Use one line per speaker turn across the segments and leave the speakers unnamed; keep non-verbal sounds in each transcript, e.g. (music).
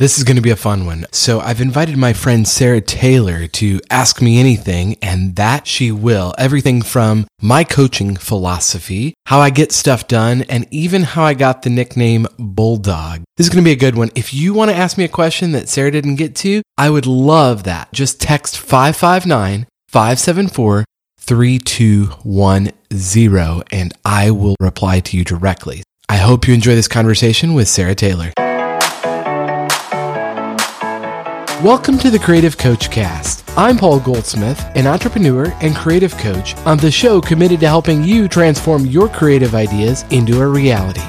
This is going to be a fun one. So I've invited my friend Sarah Taylor to ask me anything, and that she will. Everything from my coaching philosophy, how I get stuff done, and even how I got the nickname Bulldog. This is going to be a good one. If you want to ask me a question that Sarah didn't get to, I would love that. Just text 559 574 3210 and I will reply to you directly. I hope you enjoy this conversation with Sarah Taylor. Welcome to the Creative Coach Cast. I'm Paul Goldsmith, an entrepreneur and creative coach on the show committed to helping you transform your creative ideas into a reality.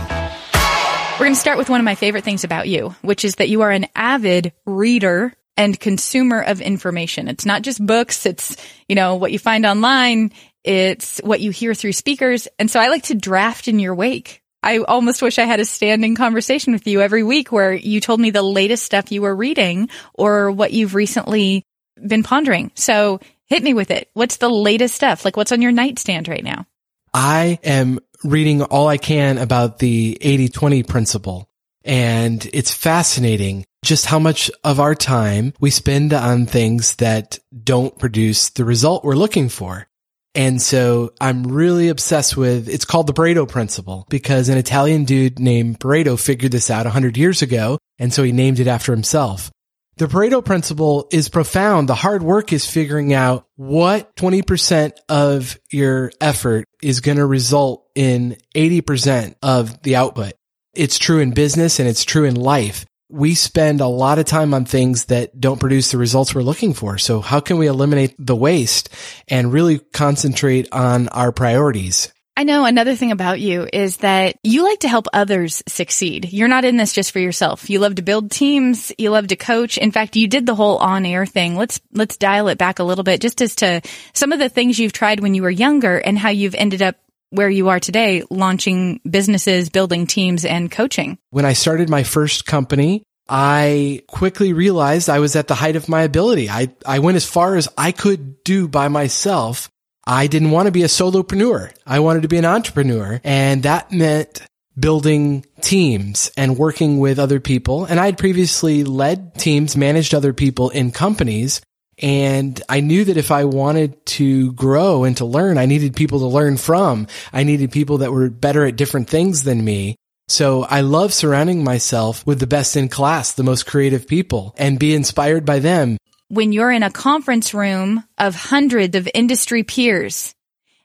We're going to start with one of my favorite things about you, which is that you are an avid reader and consumer of information. It's not just books. It's, you know, what you find online. It's what you hear through speakers. And so I like to draft in your wake. I almost wish I had a standing conversation with you every week where you told me the latest stuff you were reading or what you've recently been pondering. So hit me with it. What's the latest stuff? Like what's on your nightstand right now?
I am reading all I can about the 80-20 principle. And it's fascinating just how much of our time we spend on things that don't produce the result we're looking for. And so I'm really obsessed with, it's called the Pareto principle because an Italian dude named Pareto figured this out 100 years ago. And so he named it after himself. The Pareto principle is profound. The hard work is figuring out what 20% of your effort is going to result in 80% of the output. It's true in business and it's true in life we spend a lot of time on things that don't produce the results we're looking for. So how can we eliminate the waste and really concentrate on our priorities?
I know another thing about you is that you like to help others succeed. You're not in this just for yourself. You love to build teams. You love to coach. In fact, you did the whole on air thing. Let's, let's dial it back a little bit just as to some of the things you've tried when you were younger and how you've ended up where you are today, launching businesses, building teams, and coaching?
When I started my first company, I quickly realized I was at the height of my ability. I, I went as far as I could do by myself. I didn't want to be a solopreneur. I wanted to be an entrepreneur. And that meant building teams and working with other people. And I had previously led teams, managed other people in companies. And I knew that if I wanted to grow and to learn, I needed people to learn from. I needed people that were better at different things than me. So I love surrounding myself with the best in class, the most creative people and be inspired by them.
When you're in a conference room of hundreds of industry peers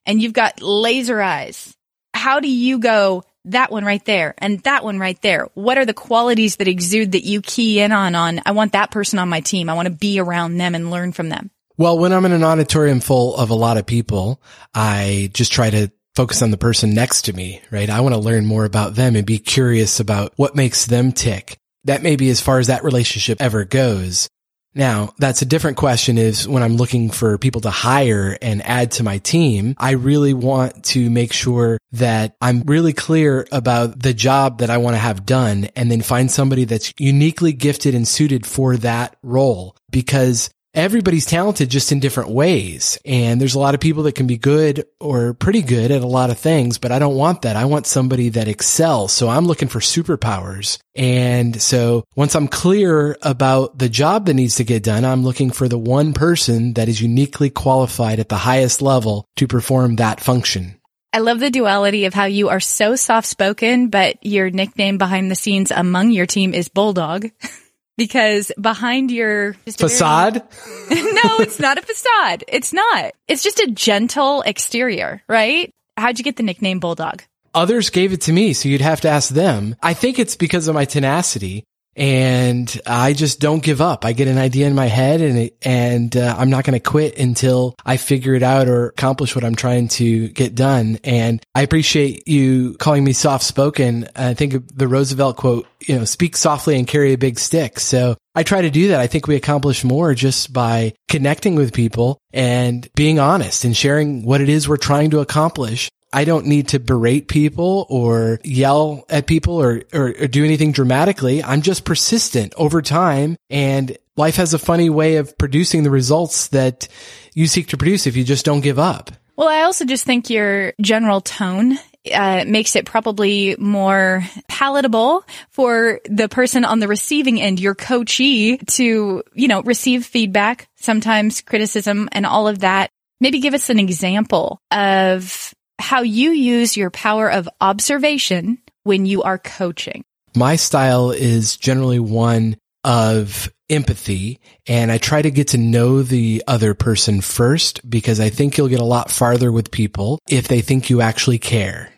and you've got laser eyes, how do you go, that one right there and that one right there. What are the qualities that exude that you key in on on I want that person on my team. I want to be around them and learn from them.
Well, when I'm in an auditorium full of a lot of people, I just try to focus on the person next to me, right? I want to learn more about them and be curious about what makes them tick. That may be as far as that relationship ever goes. Now, that's a different question is when I'm looking for people to hire and add to my team, I really want to make sure that I'm really clear about the job that I want to have done and then find somebody that's uniquely gifted and suited for that role because everybody's talented just in different ways. And there's a lot of people that can be good or pretty good at a lot of things, but I don't want that. I want somebody that excels. So I'm looking for superpowers. And so once I'm clear about the job that needs to get done, I'm looking for the one person that is uniquely qualified at the highest level to perform that function.
I love the duality of how you are so soft spoken, but your nickname behind the scenes among your team is Bulldog. (laughs) because behind your
facade,
very, (laughs) no, it's not a facade. It's not. It's just a gentle exterior, right? How'd you get the nickname Bulldog?
Others gave it to me, so you'd have to ask them. I think it's because of my tenacity and I just don't give up. I get an idea in my head and it, and uh, I'm not going to quit until I figure it out or accomplish what I'm trying to get done. And I appreciate you calling me soft spoken. I think the Roosevelt quote, you know, speak softly and carry a big stick. So I try to do that. I think we accomplish more just by connecting with people and being honest and sharing what it is we're trying to accomplish I don't need to berate people or yell at people or, or, or, do anything dramatically. I'm just persistent over time and life has a funny way of producing the results that you seek to produce if you just don't give up.
Well, I also just think your general tone uh, makes it probably more palatable for the person on the receiving end, your coachee, to, you know, receive feedback, sometimes criticism and all of that. Maybe give us an example of how you use your power of observation when you are coaching.
My style is generally one of empathy and I try to get to know the other person first because I think you'll get a lot farther with people if they think you actually care.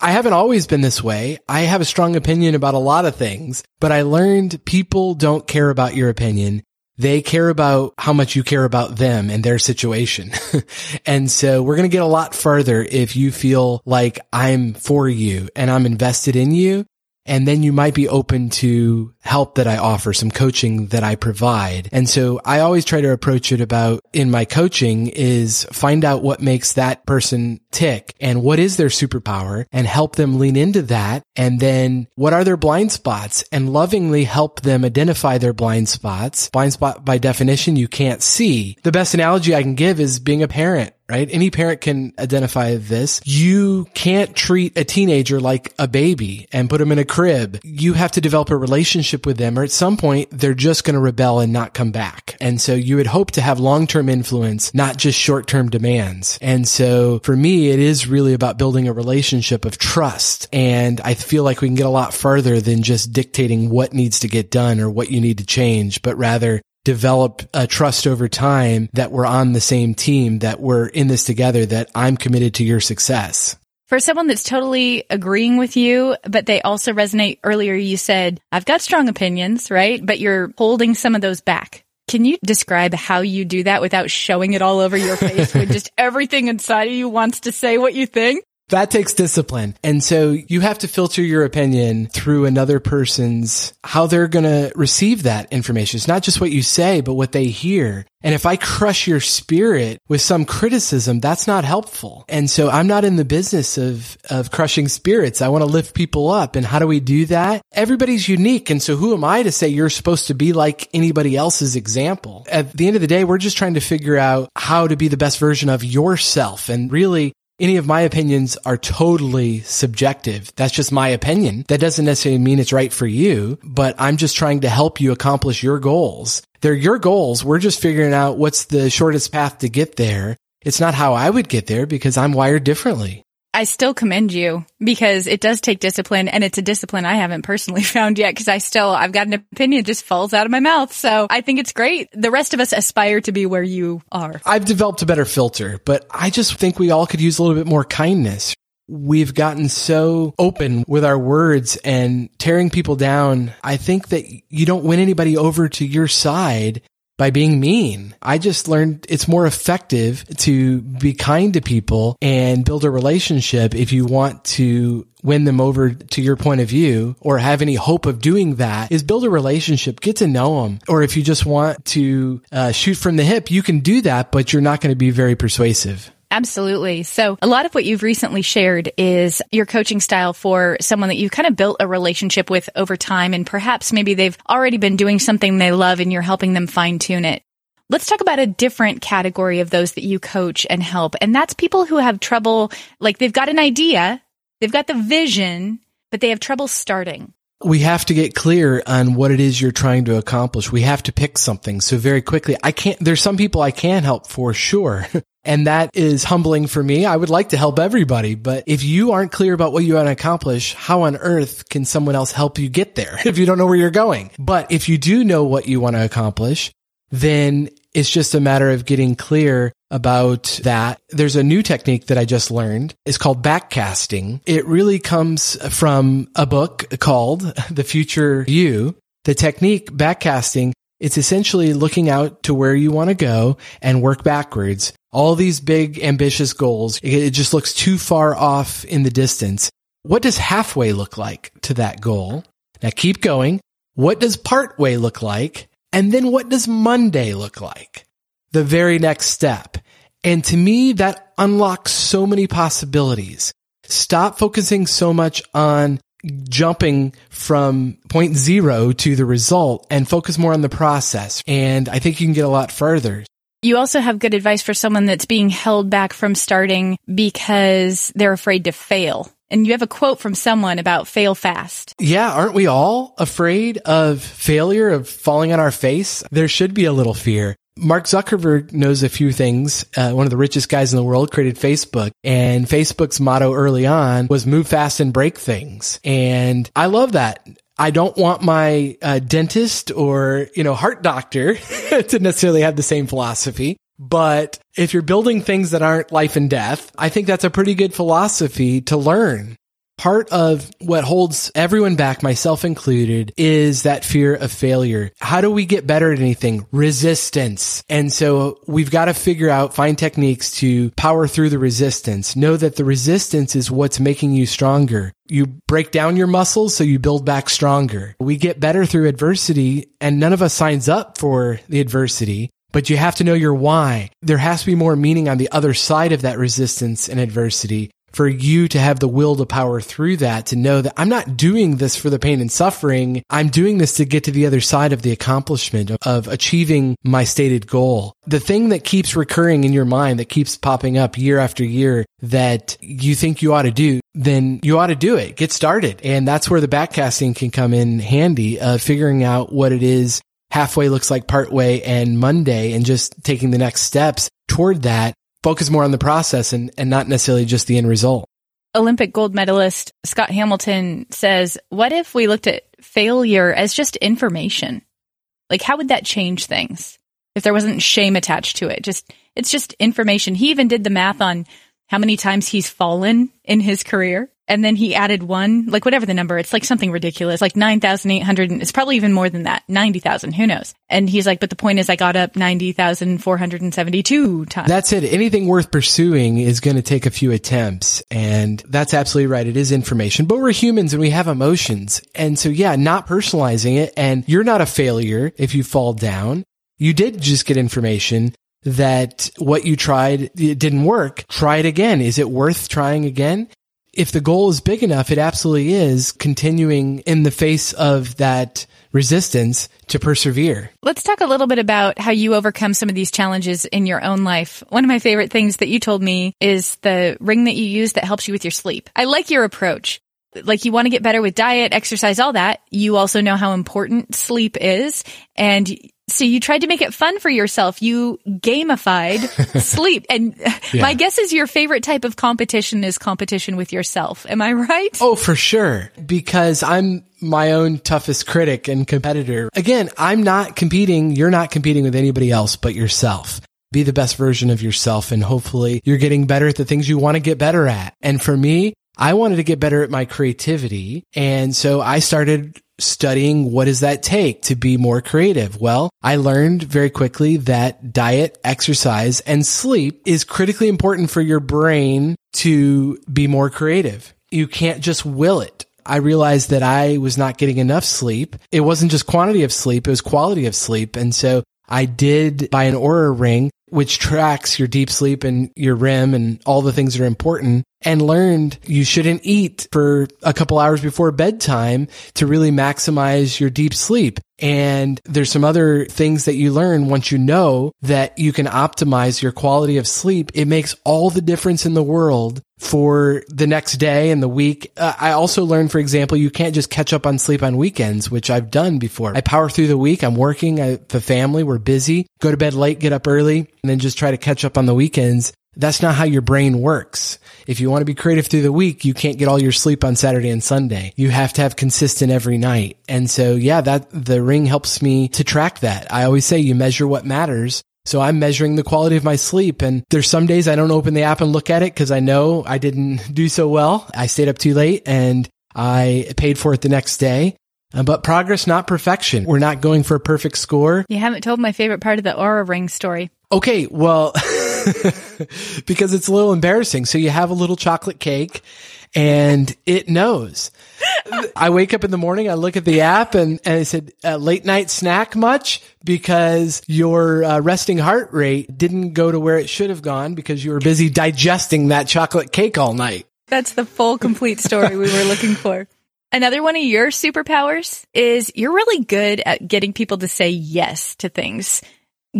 I haven't always been this way. I have a strong opinion about a lot of things, but I learned people don't care about your opinion. They care about how much you care about them and their situation. (laughs) and so we're going to get a lot further if you feel like I'm for you and I'm invested in you and then you might be open to help that I offer, some coaching that I provide. And so I always try to approach it about in my coaching is find out what makes that person tick and what is their superpower and help them lean into that. And then what are their blind spots and lovingly help them identify their blind spots. Blind spot by definition, you can't see. The best analogy I can give is being a parent right? Any parent can identify this. You can't treat a teenager like a baby and put them in a crib. You have to develop a relationship with them or at some point they're just going to rebel and not come back. And so you would hope to have long-term influence, not just short-term demands. And so for me, it is really about building a relationship of trust. And I feel like we can get a lot further than just dictating what needs to get done or what you need to change, but rather develop a trust over time that we're on the same team, that we're in this together, that I'm committed to your success.
For someone that's totally agreeing with you, but they also resonate earlier, you said, I've got strong opinions, right? But you're holding some of those back. Can you describe how you do that without showing it all over your face (laughs) when just everything inside of you wants to say what you think?
That takes discipline. And so you have to filter your opinion through another person's, how they're going to receive that information. It's not just what you say, but what they hear. And if I crush your spirit with some criticism, that's not helpful. And so I'm not in the business of, of crushing spirits. I want to lift people up. And how do we do that? Everybody's unique. And so who am I to say you're supposed to be like anybody else's example? At the end of the day, we're just trying to figure out how to be the best version of yourself. And really any of my opinions are totally subjective. That's just my opinion. That doesn't necessarily mean it's right for you, but I'm just trying to help you accomplish your goals. They're your goals. We're just figuring out what's the shortest path to get there. It's not how I would get there because I'm wired differently.
I still commend you because it does take discipline and it's a discipline I haven't personally (laughs) found yet because I still, I've got an opinion just falls out of my mouth. So I think it's great. The rest of us aspire to be where you are.
I've developed a better filter, but I just think we all could use a little bit more kindness. We've gotten so open with our words and tearing people down. I think that you don't win anybody over to your side by being mean. I just learned it's more effective to be kind to people and build a relationship if you want to win them over to your point of view or have any hope of doing that is build a relationship, get to know them. Or if you just want to uh, shoot from the hip, you can do that, but you're not going to be very persuasive.
Absolutely. So a lot of what you've recently shared is your coaching style for someone that you've kind of built a relationship with over time and perhaps maybe they've already been doing something they love and you're helping them fine tune it. Let's talk about a different category of those that you coach and help. And that's people who have trouble, like they've got an idea, they've got the vision, but they have trouble starting
we have to get clear on what it is you're trying to accomplish. We have to pick something. So very quickly, I can't, there's some people I can help for sure. (laughs) And that is humbling for me. I would like to help everybody, but if you aren't clear about what you want to accomplish, how on earth can someone else help you get there (laughs) if you don't know where you're going? But if you do know what you want to accomplish, then it's just a matter of getting clear about that. There's a new technique that I just learned. It's called backcasting. It really comes from a book called (laughs) The Future You. The technique backcasting, it's essentially looking out to where you want to go and work backwards. All these big ambitious goals, it just looks too far off in the distance. What does halfway look like to that goal? Now keep going. What does partway look like? And then what does Monday look like? The very next step. And to me, that unlocks so many possibilities. Stop focusing so much on jumping from point zero to the result and focus more on the process. And I think you can get a lot further.
You also have good advice for someone that's being held back from starting because they're afraid to fail. And you have a quote from someone about fail fast.
Yeah, aren't we all afraid of failure, of falling on our face? There should be a little fear. Mark Zuckerberg knows a few things. Uh, one of the richest guys in the world created Facebook and Facebook's motto early on was move fast and break things. And I love that. I don't want my uh, dentist or, you know, heart doctor (laughs) to necessarily have the same philosophy. But if you're building things that aren't life and death, I think that's a pretty good philosophy to learn. Part of what holds everyone back, myself included, is that fear of failure. How do we get better at anything? Resistance. And so we've got to figure out, find techniques to power through the resistance. Know that the resistance is what's making you stronger. You break down your muscles so you build back stronger. We get better through adversity and none of us signs up for the adversity but you have to know your why. There has to be more meaning on the other side of that resistance and adversity for you to have the will to power through that, to know that I'm not doing this for the pain and suffering. I'm doing this to get to the other side of the accomplishment of achieving my stated goal. The thing that keeps recurring in your mind, that keeps popping up year after year that you think you ought to do, then you ought to do it. Get started. And that's where the backcasting can come in handy, uh, figuring out what it is halfway looks like partway and Monday and just taking the next steps toward that, focus more on the process and, and not necessarily just the end result.
Olympic gold medalist Scott Hamilton says, what if we looked at failure as just information? Like, how would that change things if there wasn't shame attached to it? Just, it's just information. He even did the math on how many times he's fallen in his career and then he added one, like whatever the number, it's like something ridiculous, like 9,800. It's probably even more than that, 90,000, who knows? And he's like, but the point is I got up 90,472 times.
That's it. Anything worth pursuing is going to take a few attempts. And that's absolutely right. It is information, but we're humans and we have emotions. And so yeah, not personalizing it. And you're not a failure if you fall down. You did just get information that what you tried it didn't work. Try it again. Is it worth trying again? If the goal is big enough, it absolutely is continuing in the face of that resistance to persevere.
Let's talk a little bit about how you overcome some of these challenges in your own life. One of my favorite things that you told me is the ring that you use that helps you with your sleep. I like your approach. Like you want to get better with diet, exercise, all that. You also know how important sleep is and so you tried to make it fun for yourself. You gamified (laughs) sleep. And yeah. my guess is your favorite type of competition is competition with yourself. Am I right?
Oh, for sure. Because I'm my own toughest critic and competitor. Again, I'm not competing. You're not competing with anybody else but yourself. Be the best version of yourself and hopefully you're getting better at the things you want to get better at. And for me, I wanted to get better at my creativity. And so I started studying what does that take to be more creative? Well, I learned very quickly that diet, exercise, and sleep is critically important for your brain to be more creative. You can't just will it. I realized that I was not getting enough sleep. It wasn't just quantity of sleep, it was quality of sleep. And so I did buy an Oura ring, which tracks your deep sleep and your REM and all the things that are important and learned you shouldn't eat for a couple hours before bedtime to really maximize your deep sleep. And there's some other things that you learn once you know that you can optimize your quality of sleep. It makes all the difference in the world for the next day and the week. Uh, I also learned, for example, you can't just catch up on sleep on weekends, which I've done before. I power through the week. I'm working, I, the family, we're busy, go to bed late, get up early, and then just try to catch up on the weekends. That's not how your brain works. If you want to be creative through the week, you can't get all your sleep on Saturday and Sunday. You have to have consistent every night. And so, yeah, that the ring helps me to track that. I always say you measure what matters. So I'm measuring the quality of my sleep and there's some days I don't open the app and look at it because I know I didn't (laughs) do so well. I stayed up too late and I paid for it the next day. Uh, but progress, not perfection. We're not going for a perfect score.
You haven't told my favorite part of the Oura ring story.
Okay, well, (laughs) (laughs) because it's a little embarrassing. So you have a little chocolate cake and it knows. I wake up in the morning, I look at the app and, and I said, uh, late night snack much? Because your uh, resting heart rate didn't go to where it should have gone because you were busy digesting that chocolate cake all night.
That's the full complete story we were looking for. Another one of your superpowers is you're really good at getting people to say yes to things.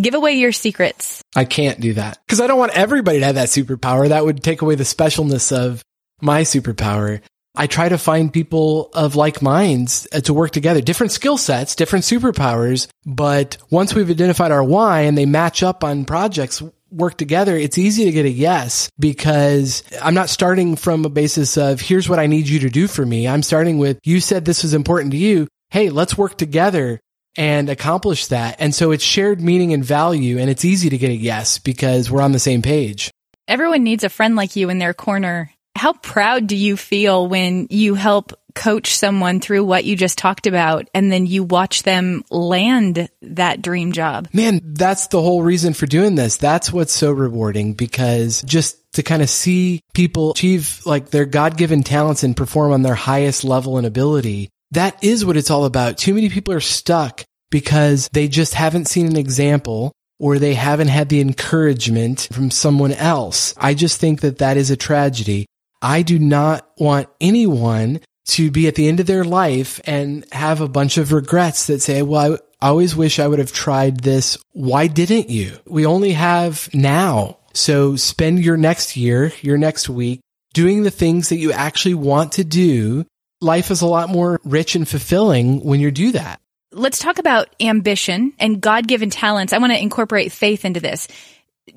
Give away your secrets.
I can't do that because I don't want everybody to have that superpower. That would take away the specialness of my superpower. I try to find people of like minds uh, to work together, different skill sets, different superpowers. But once we've identified our why and they match up on projects, work together, it's easy to get a yes because I'm not starting from a basis of here's what I need you to do for me. I'm starting with you said this was important to you. Hey, let's work together and accomplish that. And so it's shared meaning and value and it's easy to get a yes because we're on the same page.
Everyone needs a friend like you in their corner. How proud do you feel when you help coach someone through what you just talked about and then you watch them land that dream job?
Man, that's the whole reason for doing this. That's what's so rewarding because just to kind of see people achieve like their God given talents and perform on their highest level and ability that is what it's all about. Too many people are stuck because they just haven't seen an example or they haven't had the encouragement from someone else. I just think that that is a tragedy. I do not want anyone to be at the end of their life and have a bunch of regrets that say, well, I always wish I would have tried this. Why didn't you? We only have now. So spend your next year, your next week doing the things that you actually want to do life is a lot more rich and fulfilling when you do that.
Let's talk about ambition and God given talents. I want to incorporate faith into this.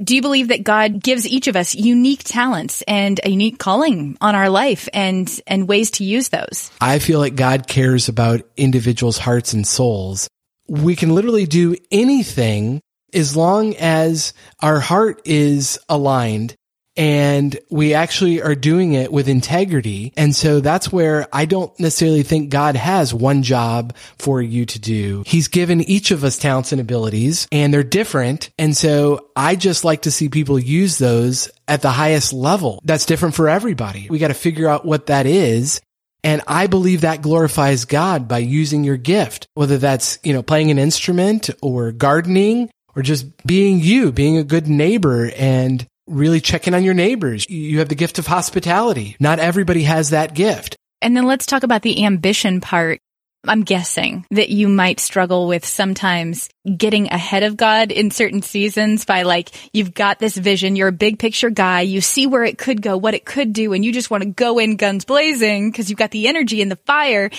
Do you believe that God gives each of us unique talents and a unique calling on our life and, and ways to use those?
I feel like God cares about individuals' hearts and souls. We can literally do anything as long as our heart is aligned and we actually are doing it with integrity. And so that's where I don't necessarily think God has one job for you to do. He's given each of us talents and abilities and they're different. And so I just like to see people use those at the highest level. That's different for everybody. We got to figure out what that is. And I believe that glorifies God by using your gift, whether that's, you know, playing an instrument or gardening or just being you, being a good neighbor and really checking on your neighbors. You have the gift of hospitality. Not everybody has that gift.
And then let's talk about the ambition part. I'm guessing that you might struggle with sometimes getting ahead of God in certain seasons by like, you've got this vision, you're a big picture guy, you see where it could go, what it could do, and you just want to go in guns blazing because you've got the energy and the fire.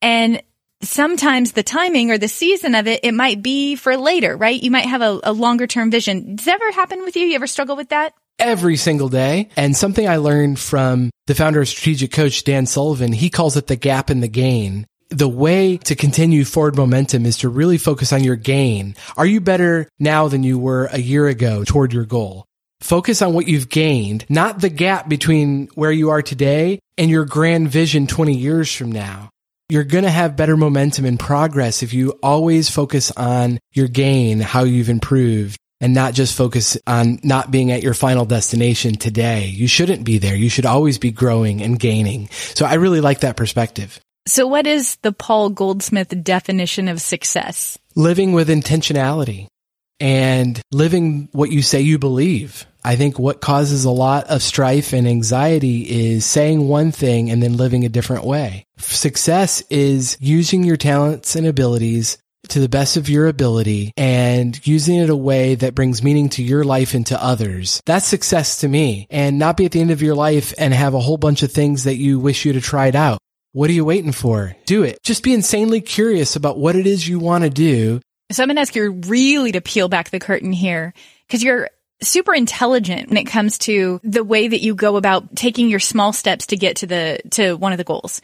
And sometimes the timing or the season of it, it might be for later, right? You might have a, a longer term vision. Does that ever happen with you? You ever struggle with that?
Every single day. And something I learned from the founder of Strategic Coach, Dan Sullivan, he calls it the gap in the gain. The way to continue forward momentum is to really focus on your gain. Are you better now than you were a year ago toward your goal? Focus on what you've gained, not the gap between where you are today and your grand vision 20 years from now you're going to have better momentum and progress if you always focus on your gain, how you've improved and not just focus on not being at your final destination today. You shouldn't be there. You should always be growing and gaining. So I really like that perspective.
So what is the Paul Goldsmith definition of success?
Living with intentionality and living what you say you believe. I think what causes a lot of strife and anxiety is saying one thing and then living a different way. Success is using your talents and abilities to the best of your ability and using it a way that brings meaning to your life and to others. That's success to me and not be at the end of your life and have a whole bunch of things that you wish you'd have tried out. What are you waiting for? Do it. Just be insanely curious about what it is you want to do.
So I'm going to ask you really to peel back the curtain here because you're super intelligent when it comes to the way that you go about taking your small steps to get to the to one of the goals.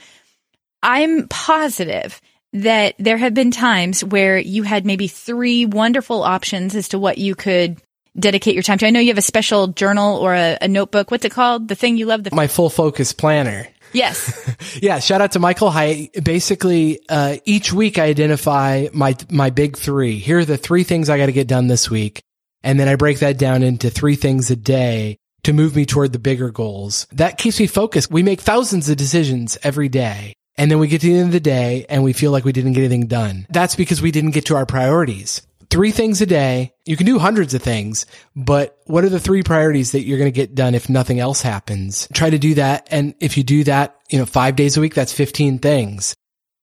I'm positive that there have been times where you had maybe three wonderful options as to what you could dedicate your time to. I know you have a special journal or a, a notebook. What's it called? The thing you love? The
My full focus planner.
Yes. (laughs)
yeah. Shout out to Michael Hyatt. Basically, uh, each week I identify my, my big three. Here are the three things I got to get done this week. And then I break that down into three things a day to move me toward the bigger goals. That keeps me focused. We make thousands of decisions every day. And then we get to the end of the day and we feel like we didn't get anything done. That's because we didn't get to our priorities. Three things a day. You can do hundreds of things, but what are the three priorities that you're going to get done if nothing else happens? Try to do that. And if you do that, you know, five days a week, that's 15 things.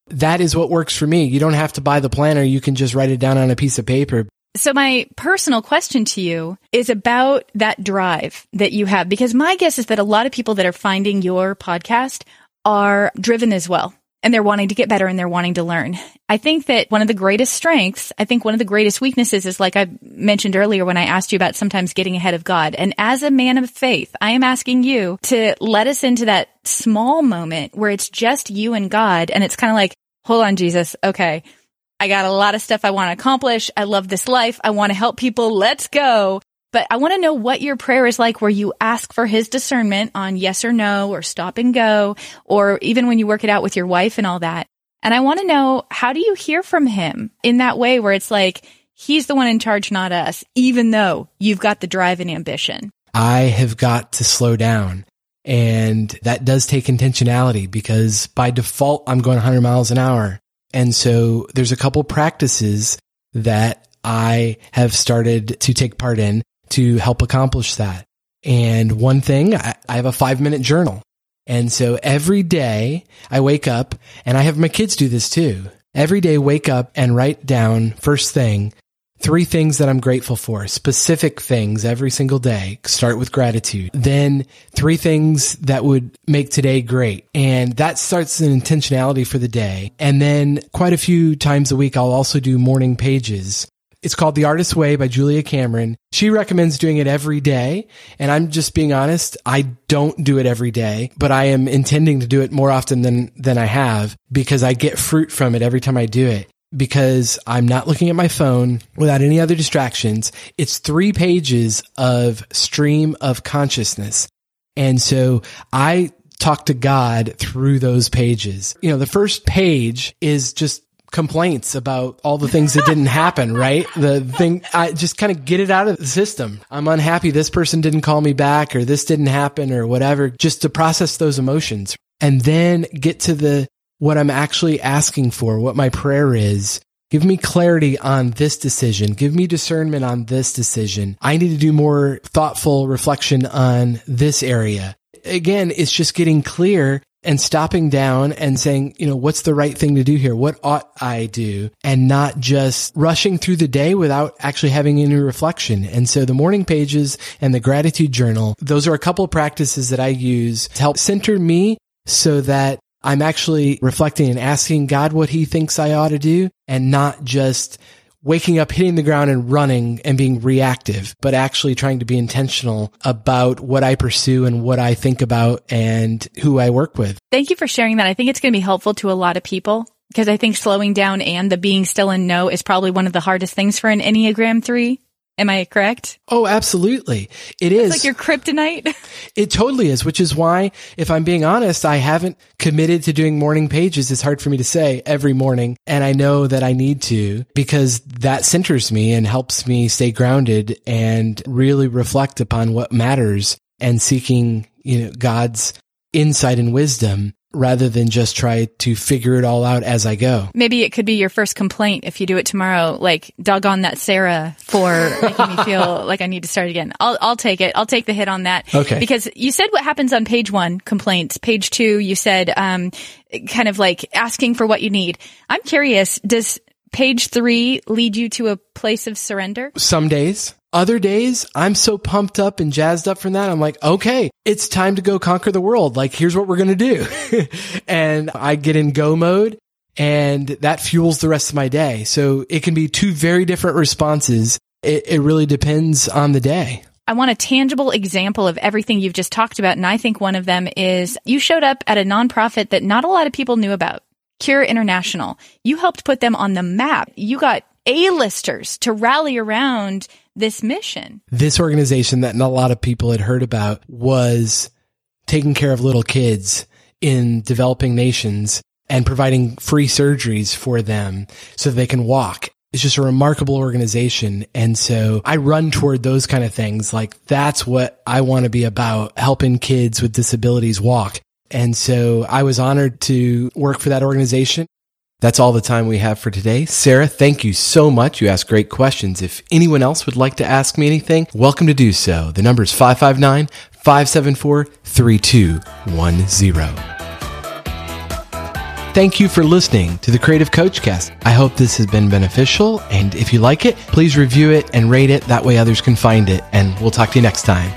That is what works for me. You don't have to buy the planner. You can just write it down on a piece of paper
So my personal question to you is about that drive that you have, because my guess is that a lot of people that are finding your podcast are driven as well. And they're wanting to get better and they're wanting to learn. I think that one of the greatest strengths, I think one of the greatest weaknesses is like I mentioned earlier when I asked you about sometimes getting ahead of God. And as a man of faith, I am asking you to let us into that small moment where it's just you and God. And it's kind of like, hold on, Jesus. Okay. I got a lot of stuff I want to accomplish. I love this life. I want to help people. Let's go. But I want to know what your prayer is like where you ask for his discernment on yes or no or stop and go, or even when you work it out with your wife and all that. And I want to know how do you hear from him in that way where it's like, he's the one in charge, not us, even though you've got the drive and ambition.
I have got to slow down. And that does take intentionality because by default, I'm going 100 miles an hour. And so there's a couple practices that I have started to take part in to help accomplish that. And one thing, I, have a five minute journal. And so every day I wake up and I have my kids do this too. Every day wake up and write down first thing three things that I'm grateful for, specific things every single day. Start with gratitude. Then three things that would make today great. And that starts an intentionality for the day. And then quite a few times a week, I'll also do morning pages. It's called The Artist's Way by Julia Cameron. She recommends doing it every day. And I'm just being honest. I don't do it every day, but I am intending to do it more often than, than I have because I get fruit from it every time I do it because I'm not looking at my phone without any other distractions. It's three pages of stream of consciousness. And so I talk to God through those pages. You know, the first page is just complaints about all the things that didn't (laughs) happen, right? The thing, I just kind of get it out of the system. I'm unhappy. This person didn't call me back or this didn't happen or whatever, just to process those emotions and then get to the what I'm actually asking for, what my prayer is. Give me clarity on this decision. Give me discernment on this decision. I need to do more thoughtful reflection on this area. Again, it's just getting clear and stopping down and saying, you know, what's the right thing to do here? What ought I do? And not just rushing through the day without actually having any reflection. And so the morning pages and the gratitude journal, those are a couple practices that I use to help center me so that I'm actually reflecting and asking God what he thinks I ought to do and not just waking up, hitting the ground and running and being reactive, but actually trying to be intentional about what I pursue and what I think about and who I work with.
Thank you for sharing that. I think it's going to be helpful to a lot of people because I think slowing down and the being still and no is probably one of the hardest things for an Enneagram 3. Am I correct?
Oh, absolutely. It is.
It's like your kryptonite. (laughs)
it totally is, which is why, if I'm being honest, I haven't committed to doing morning pages. It's hard for me to say every morning. And I know that I need to because that centers me and helps me stay grounded and really reflect upon what matters and seeking, you know, God's insight and wisdom rather than just try to figure it all out as I go.
Maybe it could be your first complaint if you do it tomorrow, like dog on that Sarah for making me feel (laughs) like I need to start again. I'll, I'll take it. I'll take the hit on that.
Okay.
Because you said what happens on page one, complaints. Page two, you said, um, kind of like asking for what you need. I'm curious, does page three lead you to a place of surrender?
Some days. Other days, I'm so pumped up and jazzed up from that. I'm like, okay, it's time to go conquer the world. Like, here's what we're going to do. (laughs) and I get in go mode and that fuels the rest of my day. So it can be two very different responses. It, it really depends on the day.
I want a tangible example of everything you've just talked about. And I think one of them is you showed up at a nonprofit that not a lot of people knew about. Cure International. You helped put them on the map. You got A-listers to rally around this mission.
This organization that not a lot of people had heard about was taking care of little kids in developing nations and providing free surgeries for them so they can walk. It's just a remarkable organization. And so I run toward those kind of things. Like that's what I want to be about, helping kids with disabilities walk. And so I was honored to work for that organization. That's all the time we have for today. Sarah, thank you so much. You asked great questions. If anyone else would like to ask me anything, welcome to do so. The number is 559 574 3210. Thank you for listening to the Creative Coach Cast. I hope this has been beneficial. And if you like it, please review it and rate it. That way others can find it. And we'll talk to you next time.